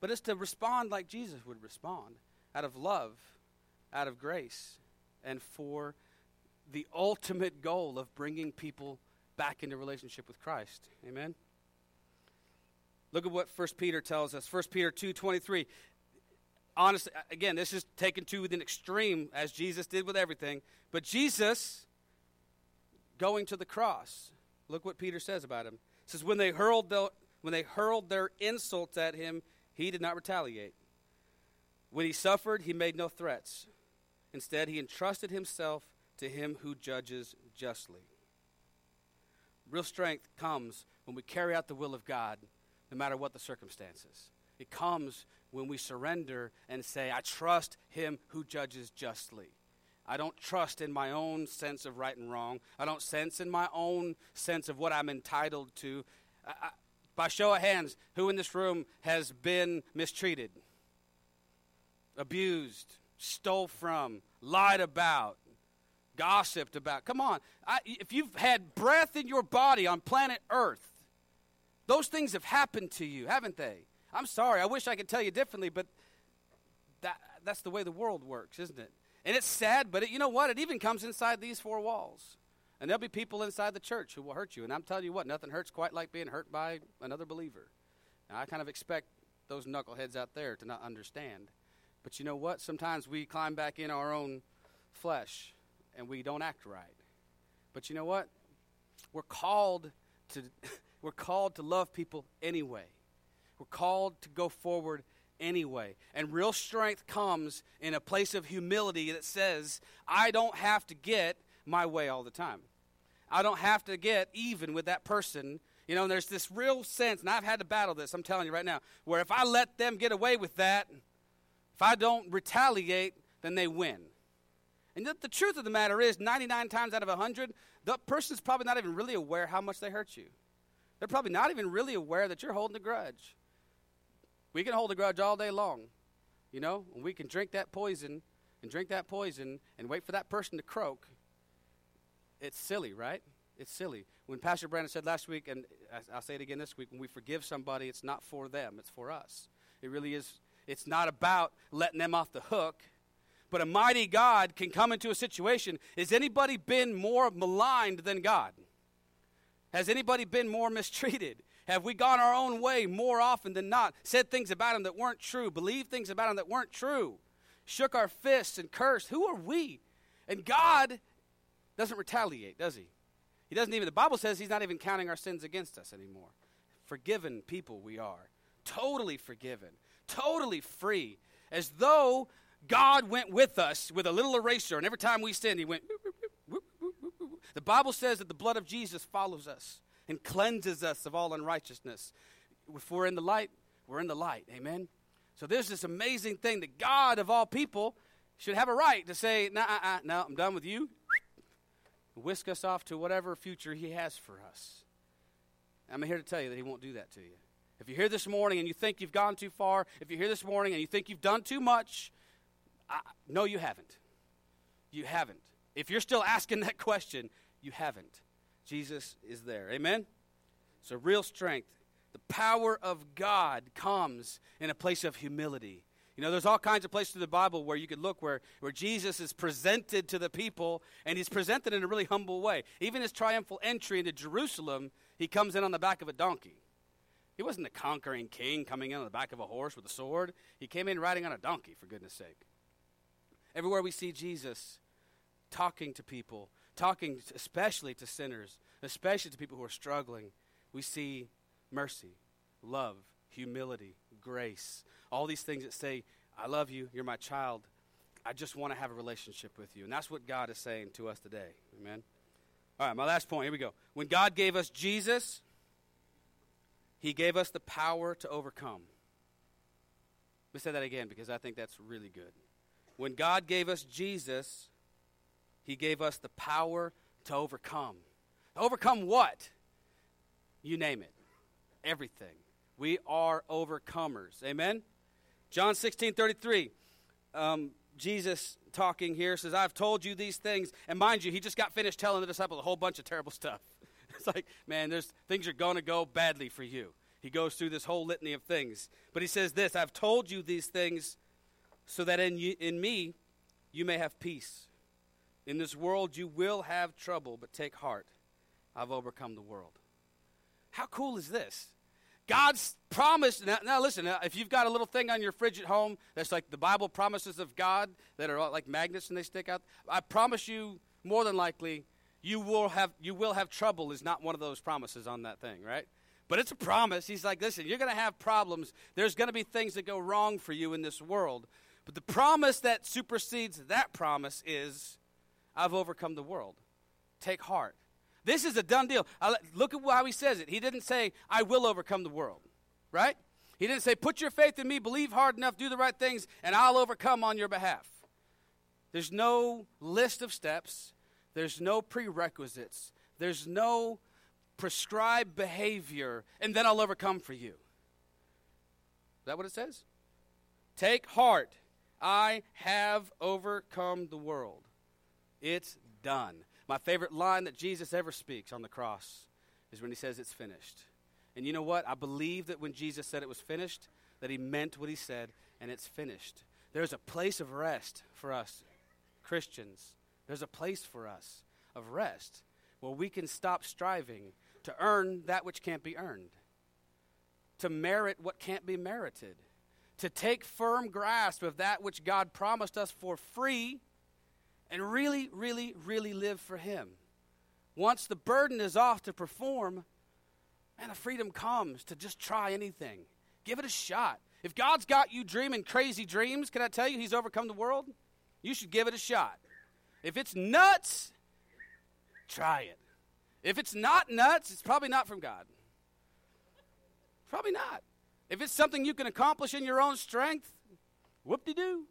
But it's to respond like Jesus would respond out of love, out of grace, and for the ultimate goal of bringing people back into relationship with Christ. Amen. Look at what 1 Peter tells us. 1 Peter 2:23. Honestly, again, this is taken to an extreme as Jesus did with everything, but Jesus going to the cross. Look what Peter says about him. It says when they hurled when they hurled their insults at him, he did not retaliate. When he suffered, he made no threats. Instead, he entrusted himself to him who judges justly. Real strength comes when we carry out the will of God no matter what the circumstances. It comes when we surrender and say, I trust him who judges justly. I don't trust in my own sense of right and wrong. I don't sense in my own sense of what I'm entitled to. I, I, by show of hands, who in this room has been mistreated, abused, stole from, lied about, gossiped about? Come on. I, if you've had breath in your body on planet Earth, those things have happened to you, haven't they? I'm sorry. I wish I could tell you differently, but that, that's the way the world works, isn't it? And it's sad, but it, you know what? It even comes inside these four walls. And there'll be people inside the church who will hurt you. And I'm telling you what, nothing hurts quite like being hurt by another believer. Now, I kind of expect those knuckleheads out there to not understand. But you know what? Sometimes we climb back in our own flesh and we don't act right. But you know what? We're called to We're called to love people anyway. We're called to go forward anyway. And real strength comes in a place of humility that says, I don't have to get my way all the time. I don't have to get even with that person. You know, there's this real sense, and I've had to battle this, I'm telling you right now, where if I let them get away with that, if I don't retaliate, then they win. And the, the truth of the matter is, 99 times out of 100, the person's probably not even really aware how much they hurt you. They're probably not even really aware that you're holding a grudge. We can hold a grudge all day long, you know, and we can drink that poison and drink that poison and wait for that person to croak. It's silly, right? It's silly. When Pastor Brandon said last week, and I'll say it again this week, when we forgive somebody, it's not for them, it's for us. It really is. It's not about letting them off the hook. But a mighty God can come into a situation. Has anybody been more maligned than God? Has anybody been more mistreated? Have we gone our own way more often than not? Said things about him that weren't true, believed things about him that weren't true, shook our fists and cursed. Who are we? And God doesn't retaliate, does he? He doesn't even, the Bible says he's not even counting our sins against us anymore. Forgiven people we are. Totally forgiven. Totally free. As though God went with us with a little eraser, and every time we sin, he went. The Bible says that the blood of Jesus follows us and cleanses us of all unrighteousness. If we're in the light, we're in the light. Amen? So there's this amazing thing that God, of all people, should have a right to say, nah, uh, uh, no, I'm done with you whisk us off to whatever future He has for us. I'm here to tell you that He won't do that to you. If you're here this morning and you think you've gone too far, if you're here this morning and you think you've done too much, I, no, you haven't. You haven't. If you're still asking that question, you haven't. Jesus is there. Amen? So, real strength, the power of God comes in a place of humility. You know, there's all kinds of places in the Bible where you could look where, where Jesus is presented to the people, and he's presented in a really humble way. Even his triumphal entry into Jerusalem, he comes in on the back of a donkey. He wasn't a conquering king coming in on the back of a horse with a sword. He came in riding on a donkey, for goodness sake. Everywhere we see Jesus talking to people, talking especially to sinners, especially to people who are struggling, we see mercy, love, humility, grace. All these things that say, I love you, you're my child. I just want to have a relationship with you. And that's what God is saying to us today. Amen. All right, my last point. Here we go. When God gave us Jesus, he gave us the power to overcome. Let me say that again because I think that's really good. When God gave us Jesus, he gave us the power to overcome. Overcome what? You name it. Everything. We are overcomers. Amen? John 16 33. Um, Jesus talking here says, I've told you these things. And mind you, he just got finished telling the disciples a whole bunch of terrible stuff. it's like, man, there's things are going to go badly for you. He goes through this whole litany of things. But he says this I've told you these things so that in, you, in me you may have peace. In this world you will have trouble, but take heart. I've overcome the world. How cool is this? God's promise. Now, now listen, if you've got a little thing on your fridge at home that's like the Bible promises of God that are like magnets and they stick out, I promise you, more than likely, you will have you will have trouble. Is not one of those promises on that thing, right? But it's a promise. He's like, listen, you're going to have problems. There's going to be things that go wrong for you in this world. But the promise that supersedes that promise is, I've overcome the world. Take heart. This is a done deal. look at how he says it. He didn't say, I will overcome the world, right? He didn't say, put your faith in me, believe hard enough, do the right things, and I'll overcome on your behalf. There's no list of steps, there's no prerequisites, there's no prescribed behavior, and then I'll overcome for you. Is that what it says? Take heart. I have overcome the world. It's done. My favorite line that Jesus ever speaks on the cross is when he says it's finished. And you know what? I believe that when Jesus said it was finished, that he meant what he said, and it's finished. There's a place of rest for us, Christians. There's a place for us of rest where we can stop striving to earn that which can't be earned, to merit what can't be merited, to take firm grasp of that which God promised us for free and really, really, really live for Him. Once the burden is off to perform, and the freedom comes to just try anything. Give it a shot. If God's got you dreaming crazy dreams, can I tell you He's overcome the world? You should give it a shot. If it's nuts, try it. If it's not nuts, it's probably not from God. Probably not. If it's something you can accomplish in your own strength, whoop de doo.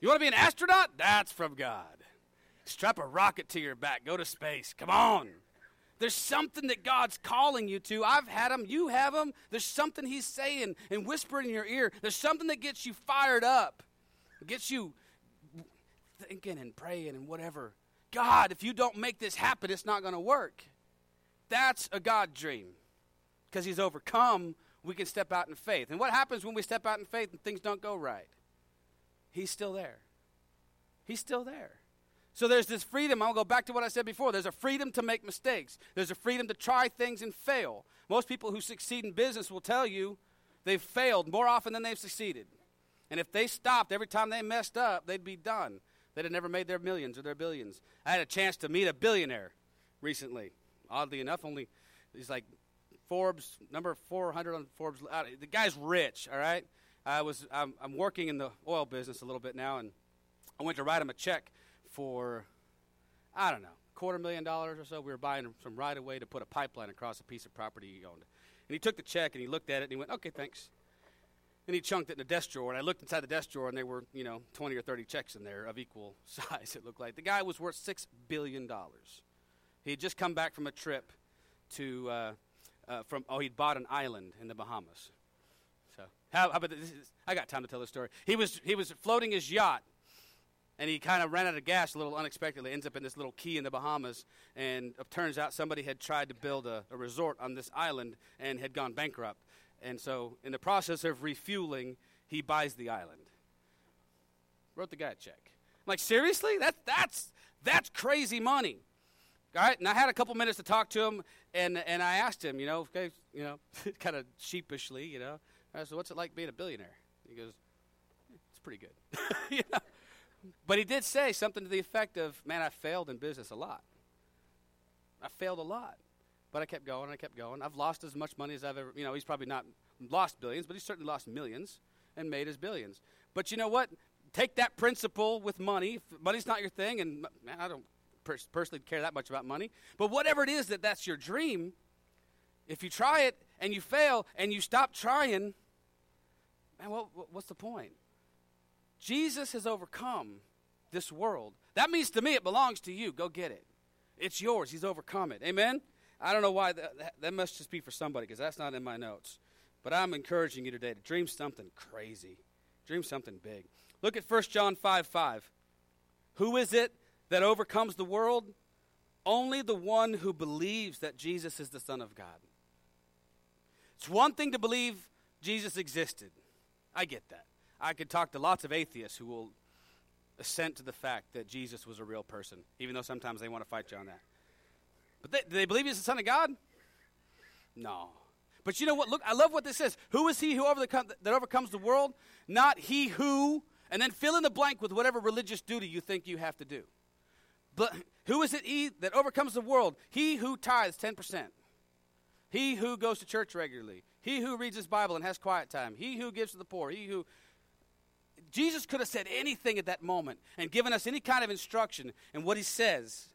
You want to be an astronaut? That's from God. Strap a rocket to your back, go to space. Come on. There's something that God's calling you to. I've had them, you have them. There's something He's saying and whispering in your ear. There's something that gets you fired up, gets you thinking and praying and whatever. God, if you don't make this happen, it's not going to work. That's a God dream. Because He's overcome, we can step out in faith. And what happens when we step out in faith and things don't go right? He's still there. He's still there. So there's this freedom. I'll go back to what I said before. There's a freedom to make mistakes, there's a freedom to try things and fail. Most people who succeed in business will tell you they've failed more often than they've succeeded. And if they stopped every time they messed up, they'd be done. They'd have never made their millions or their billions. I had a chance to meet a billionaire recently. Oddly enough, only he's like Forbes number 400 on Forbes. Uh, the guy's rich. All right. I was I'm, I'm working in the oil business a little bit now, and I went to write him a check for, I don't know, quarter million dollars or so. We were buying some right away to put a pipeline across a piece of property he owned. And he took the check and he looked at it and he went, okay, thanks. And he chunked it in a desk drawer. And I looked inside the desk drawer and there were, you know, 20 or 30 checks in there of equal size, it looked like. The guy was worth $6 billion. He had just come back from a trip to, uh, uh, from, oh, he'd bought an island in the Bahamas. So, how, how about this? I got time to tell the story. He was, he was floating his yacht and he kind of ran out of gas a little unexpectedly. Ends up in this little key in the Bahamas, and it turns out somebody had tried to build a, a resort on this island and had gone bankrupt. And so, in the process of refueling, he buys the island. Wrote the guy a check. I'm like, seriously? That's that's that's crazy money. All right, and I had a couple minutes to talk to him, and and I asked him, you know, okay, you know, kind of sheepishly, you know, I said, "What's it like being a billionaire?" He goes, "It's pretty good." you know? But he did say something to the effect of, Man, I failed in business a lot. I failed a lot. But I kept going, I kept going. I've lost as much money as I've ever, you know, he's probably not lost billions, but he's certainly lost millions and made his billions. But you know what? Take that principle with money. If money's not your thing, and man, I don't pers- personally care that much about money. But whatever it is that that's your dream, if you try it and you fail and you stop trying, man, what, what's the point? Jesus has overcome this world. That means to me it belongs to you. Go get it. It's yours. He's overcome it. Amen? I don't know why that, that, that must just be for somebody because that's not in my notes. But I'm encouraging you today to dream something crazy. Dream something big. Look at 1 John 5 5. Who is it that overcomes the world? Only the one who believes that Jesus is the Son of God. It's one thing to believe Jesus existed. I get that. I could talk to lots of atheists who will assent to the fact that Jesus was a real person, even though sometimes they want to fight you on that. But they, do they believe he's the Son of God? No. But you know what? Look, I love what this says. Who is he who over the, that overcomes the world? Not he who, and then fill in the blank with whatever religious duty you think you have to do. But who is it he that overcomes the world? He who tithes 10%. He who goes to church regularly. He who reads his Bible and has quiet time. He who gives to the poor. He who Jesus could have said anything at that moment and given us any kind of instruction. And what he says,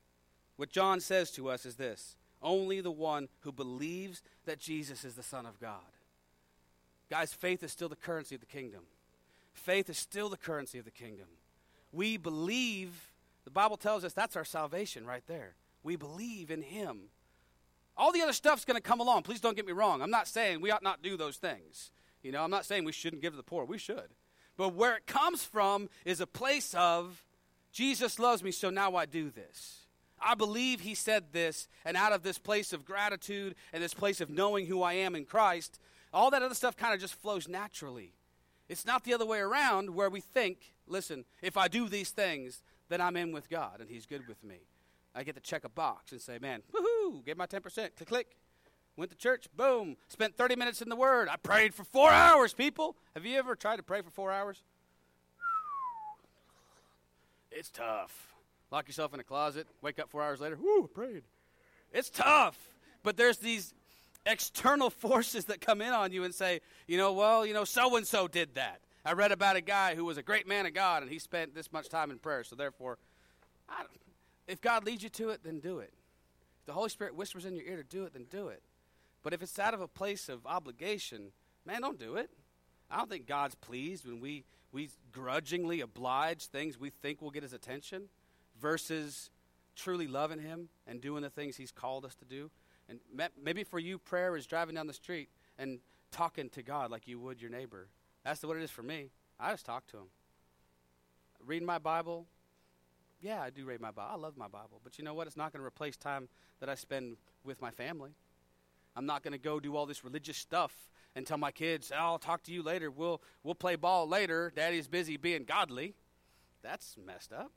what John says to us is this only the one who believes that Jesus is the Son of God. Guys, faith is still the currency of the kingdom. Faith is still the currency of the kingdom. We believe, the Bible tells us that's our salvation right there. We believe in Him. All the other stuff's going to come along. Please don't get me wrong. I'm not saying we ought not do those things. You know, I'm not saying we shouldn't give to the poor. We should. But where it comes from is a place of Jesus loves me, so now I do this. I believe he said this, and out of this place of gratitude and this place of knowing who I am in Christ, all that other stuff kind of just flows naturally. It's not the other way around where we think, listen, if I do these things, then I'm in with God and he's good with me. I get to check a box and say, man, woohoo, get my 10%, click, click. Went to church, boom. Spent 30 minutes in the Word. I prayed for four hours, people. Have you ever tried to pray for four hours? It's tough. Lock yourself in a closet, wake up four hours later, whoo, prayed. It's tough. But there's these external forces that come in on you and say, you know, well, you know, so and so did that. I read about a guy who was a great man of God and he spent this much time in prayer, so therefore, if God leads you to it, then do it. If the Holy Spirit whispers in your ear to do it, then do it. But if it's out of a place of obligation, man, don't do it. I don't think God's pleased when we, we grudgingly oblige things we think will get his attention versus truly loving him and doing the things he's called us to do. And maybe for you, prayer is driving down the street and talking to God like you would your neighbor. That's what it is for me. I just talk to him. Reading my Bible, yeah, I do read my Bible. I love my Bible. But you know what? It's not going to replace time that I spend with my family. I'm not going to go do all this religious stuff and tell my kids, oh, I'll talk to you later. We'll, we'll play ball later. Daddy's busy being godly. That's messed up.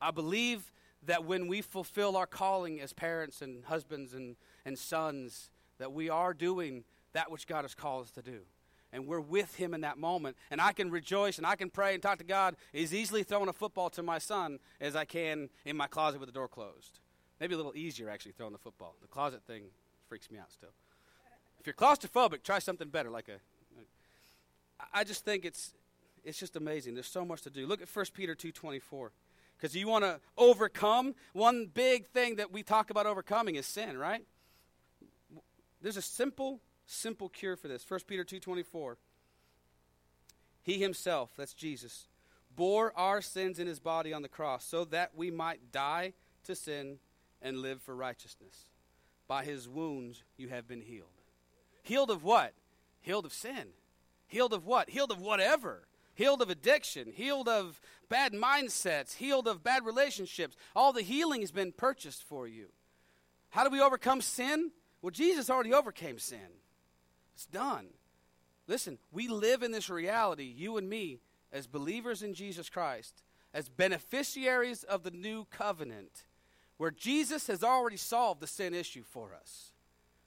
I believe that when we fulfill our calling as parents and husbands and, and sons, that we are doing that which God has called us to do. And we're with Him in that moment. And I can rejoice and I can pray and talk to God as easily throwing a football to my son as I can in my closet with the door closed. Maybe a little easier, actually, throwing the football. The closet thing freaks me out still. If you're claustrophobic, try something better, like a. I just think it's it's just amazing. There's so much to do. Look at 1 Peter 2:24. Because you want to overcome, one big thing that we talk about overcoming is sin, right? There's a simple, simple cure for this. 1 Peter 2.24. He himself, that's Jesus, bore our sins in his body on the cross so that we might die to sin and live for righteousness. By his wounds you have been healed. Healed of what? Healed of sin. Healed of what? Healed of whatever healed of addiction, healed of bad mindsets, healed of bad relationships. All the healing has been purchased for you. How do we overcome sin? Well, Jesus already overcame sin. It's done. Listen, we live in this reality, you and me, as believers in Jesus Christ, as beneficiaries of the new covenant, where Jesus has already solved the sin issue for us.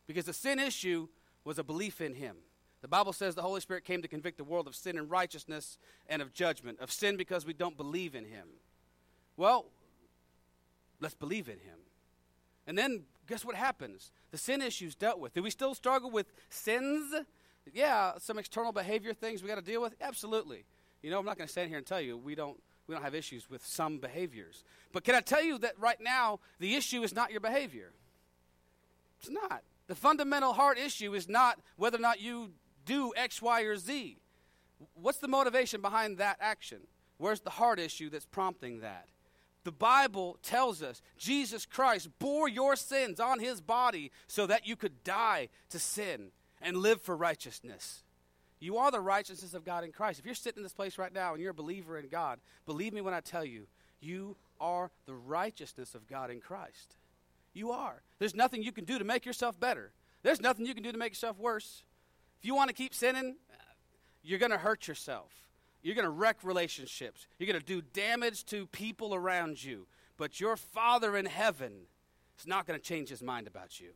Because the sin issue was a belief in Him. The Bible says the Holy Spirit came to convict the world of sin and righteousness and of judgment. Of sin because we don't believe in Him. Well, let's believe in Him. And then guess what happens? The sin issue's dealt with. Do we still struggle with sins? Yeah, some external behavior things we got to deal with? Absolutely. You know, I'm not going to stand here and tell you we don't we don't have issues with some behaviors. But can I tell you that right now the issue is not your behavior? It's not. The fundamental heart issue is not whether or not you do X, Y, or Z. What's the motivation behind that action? Where's the heart issue that's prompting that? The Bible tells us Jesus Christ bore your sins on his body so that you could die to sin and live for righteousness. You are the righteousness of God in Christ. If you're sitting in this place right now and you're a believer in God, believe me when I tell you, you are the righteousness of God in Christ. You are. There's nothing you can do to make yourself better. There's nothing you can do to make yourself worse. If you want to keep sinning, you're going to hurt yourself. You're going to wreck relationships. You're going to do damage to people around you. But your Father in heaven is not going to change his mind about you.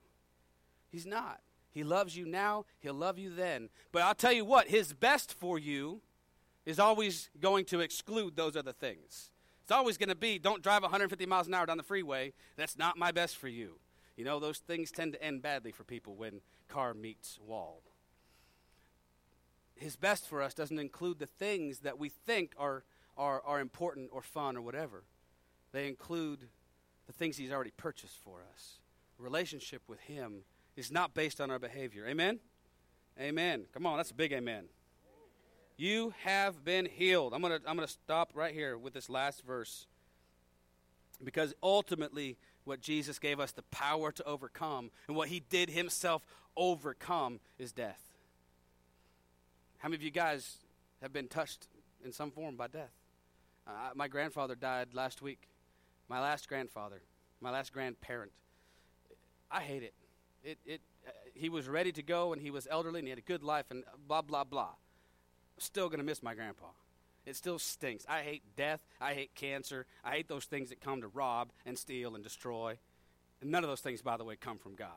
He's not. He loves you now, he'll love you then. But I'll tell you what, his best for you is always going to exclude those other things. It's always going to be don't drive 150 miles an hour down the freeway. That's not my best for you. You know, those things tend to end badly for people when car meets wall his best for us doesn't include the things that we think are, are, are important or fun or whatever. They include the things he's already purchased for us. Relationship with him is not based on our behavior. Amen? Amen. Come on, that's a big amen. You have been healed. I'm going to I'm going to stop right here with this last verse. Because ultimately, what Jesus gave us the power to overcome and what he did himself overcome is death. How many of you guys have been touched in some form by death? Uh, my grandfather died last week. My last grandfather, my last grandparent. I hate it. It, it, uh, he was ready to go and he was elderly and he had a good life and blah, blah, blah. Still going to miss my grandpa. It still stinks. I hate death. I hate cancer. I hate those things that come to rob and steal and destroy. And none of those things, by the way, come from God.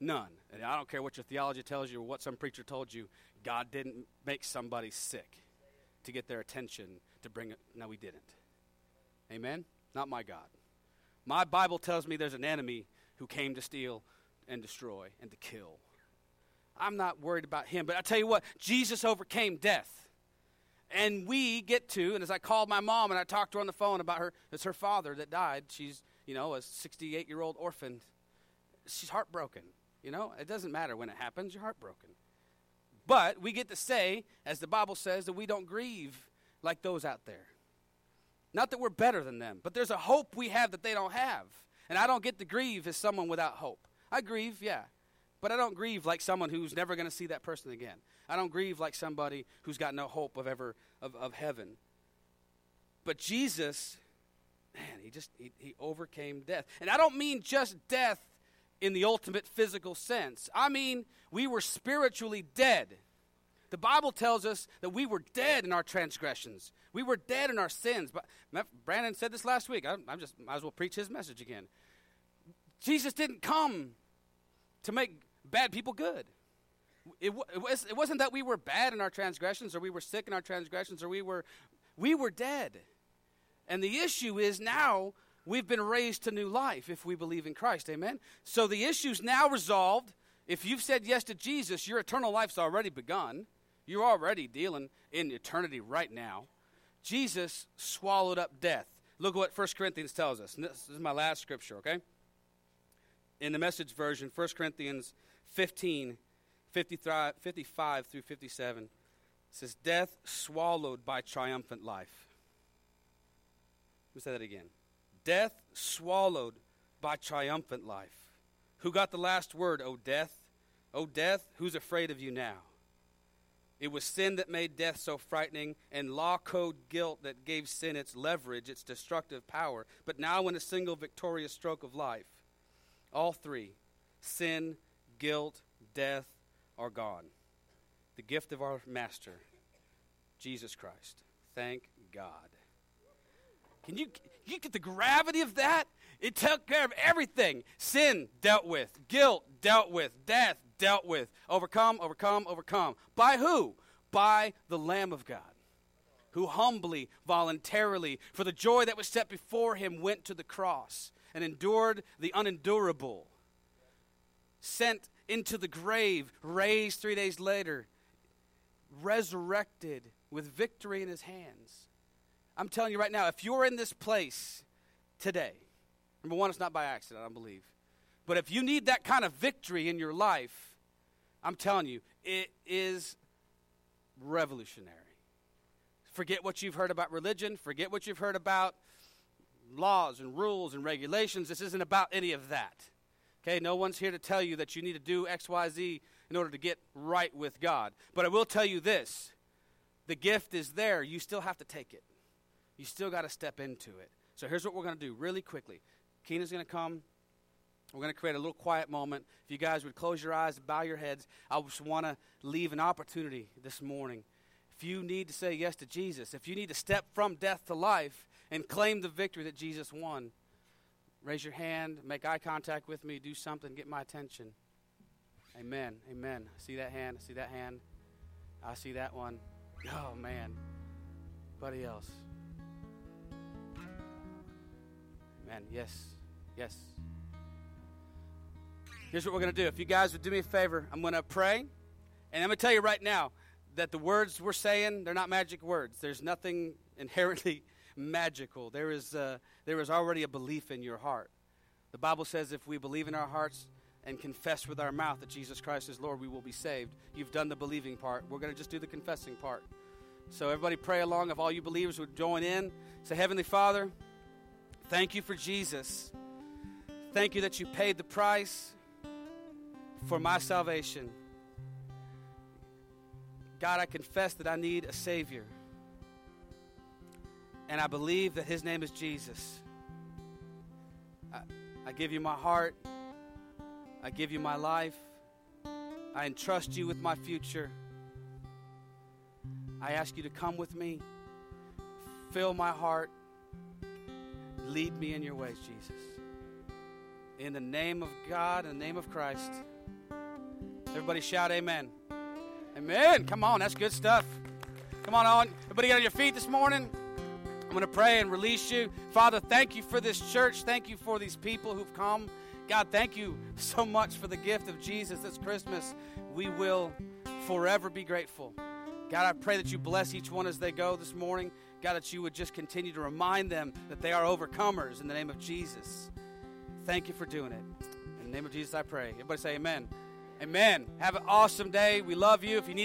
None. And I don't care what your theology tells you or what some preacher told you. God didn't make somebody sick to get their attention to bring it. No, he didn't. Amen? Not my God. My Bible tells me there's an enemy who came to steal and destroy and to kill. I'm not worried about him, but I tell you what, Jesus overcame death. And we get to, and as I called my mom and I talked to her on the phone about her, it's her father that died. She's you know, a 68 year old orphan. She's heartbroken. You know, it doesn't matter when it happens, you're heartbroken. But we get to say, as the Bible says, that we don't grieve like those out there. Not that we're better than them, but there's a hope we have that they don't have. And I don't get to grieve as someone without hope. I grieve, yeah, but I don't grieve like someone who's never going to see that person again. I don't grieve like somebody who's got no hope of ever of, of heaven. But Jesus, man, he just he, he overcame death. And I don't mean just death in the ultimate physical sense. I mean, we were spiritually dead. The Bible tells us that we were dead in our transgressions. We were dead in our sins. But Brandon said this last week. I, am just might as well preach his message again. Jesus didn't come to make bad people good. It, it, was, it wasn't that we were bad in our transgressions or we were sick in our transgressions or we were we were dead. And the issue is now we've been raised to new life if we believe in Christ. Amen. So the issue's now resolved. If you've said yes to Jesus, your eternal life's already begun. You're already dealing in eternity right now. Jesus swallowed up death. Look at what 1 Corinthians tells us. This is my last scripture, okay? In the message version, 1 Corinthians 15, 55 through 57 says, Death swallowed by triumphant life. Let me say that again. Death swallowed by triumphant life. Who got the last word, O death? O death, who's afraid of you now? It was sin that made death so frightening, and law code guilt that gave sin its leverage, its destructive power. But now, in a single victorious stroke of life, all three sin, guilt, death are gone. The gift of our Master, Jesus Christ. Thank God. Can you, you get the gravity of that? It took care of everything. Sin dealt with, guilt dealt with, death dealt with. Overcome, overcome, overcome. By who? By the Lamb of God, who humbly, voluntarily, for the joy that was set before him, went to the cross and endured the unendurable. Sent into the grave, raised three days later, resurrected with victory in his hands. I'm telling you right now, if you're in this place today, number one, it's not by accident, I believe. But if you need that kind of victory in your life, I'm telling you, it is revolutionary. Forget what you've heard about religion, forget what you've heard about laws and rules and regulations. This isn't about any of that. Okay, no one's here to tell you that you need to do X, Y, Z in order to get right with God. But I will tell you this the gift is there. You still have to take it, you still got to step into it. So here's what we're going to do really quickly. Keena's going to come. We're going to create a little quiet moment. If you guys would close your eyes bow your heads, I just want to leave an opportunity this morning. If you need to say yes to Jesus, if you need to step from death to life and claim the victory that Jesus won, raise your hand, make eye contact with me, do something, get my attention. Amen. Amen. See that hand? See that hand? I see that one. Oh, man. Buddy else. Amen. Yes. Yes. Here's what we're going to do. If you guys would do me a favor, I'm going to pray. And I'm going to tell you right now that the words we're saying, they're not magic words. There's nothing inherently magical. There is, uh, there is already a belief in your heart. The Bible says if we believe in our hearts and confess with our mouth that Jesus Christ is Lord, we will be saved. You've done the believing part. We're going to just do the confessing part. So, everybody pray along. If all you believers would join in, say, Heavenly Father, thank you for Jesus. Thank you that you paid the price for my salvation. God, I confess that I need a Savior. And I believe that His name is Jesus. I, I give you my heart. I give you my life. I entrust you with my future. I ask you to come with me, fill my heart, lead me in your ways, Jesus. In the name of God, in the name of Christ. Everybody shout amen. Amen. Come on, that's good stuff. Come on, on. Everybody get on your feet this morning. I'm going to pray and release you. Father, thank you for this church. Thank you for these people who've come. God, thank you so much for the gift of Jesus this Christmas. We will forever be grateful. God, I pray that you bless each one as they go this morning. God, that you would just continue to remind them that they are overcomers in the name of Jesus. Thank you for doing it. In the name of Jesus, I pray. Everybody say amen. Amen. Have an awesome day. We love you. If you need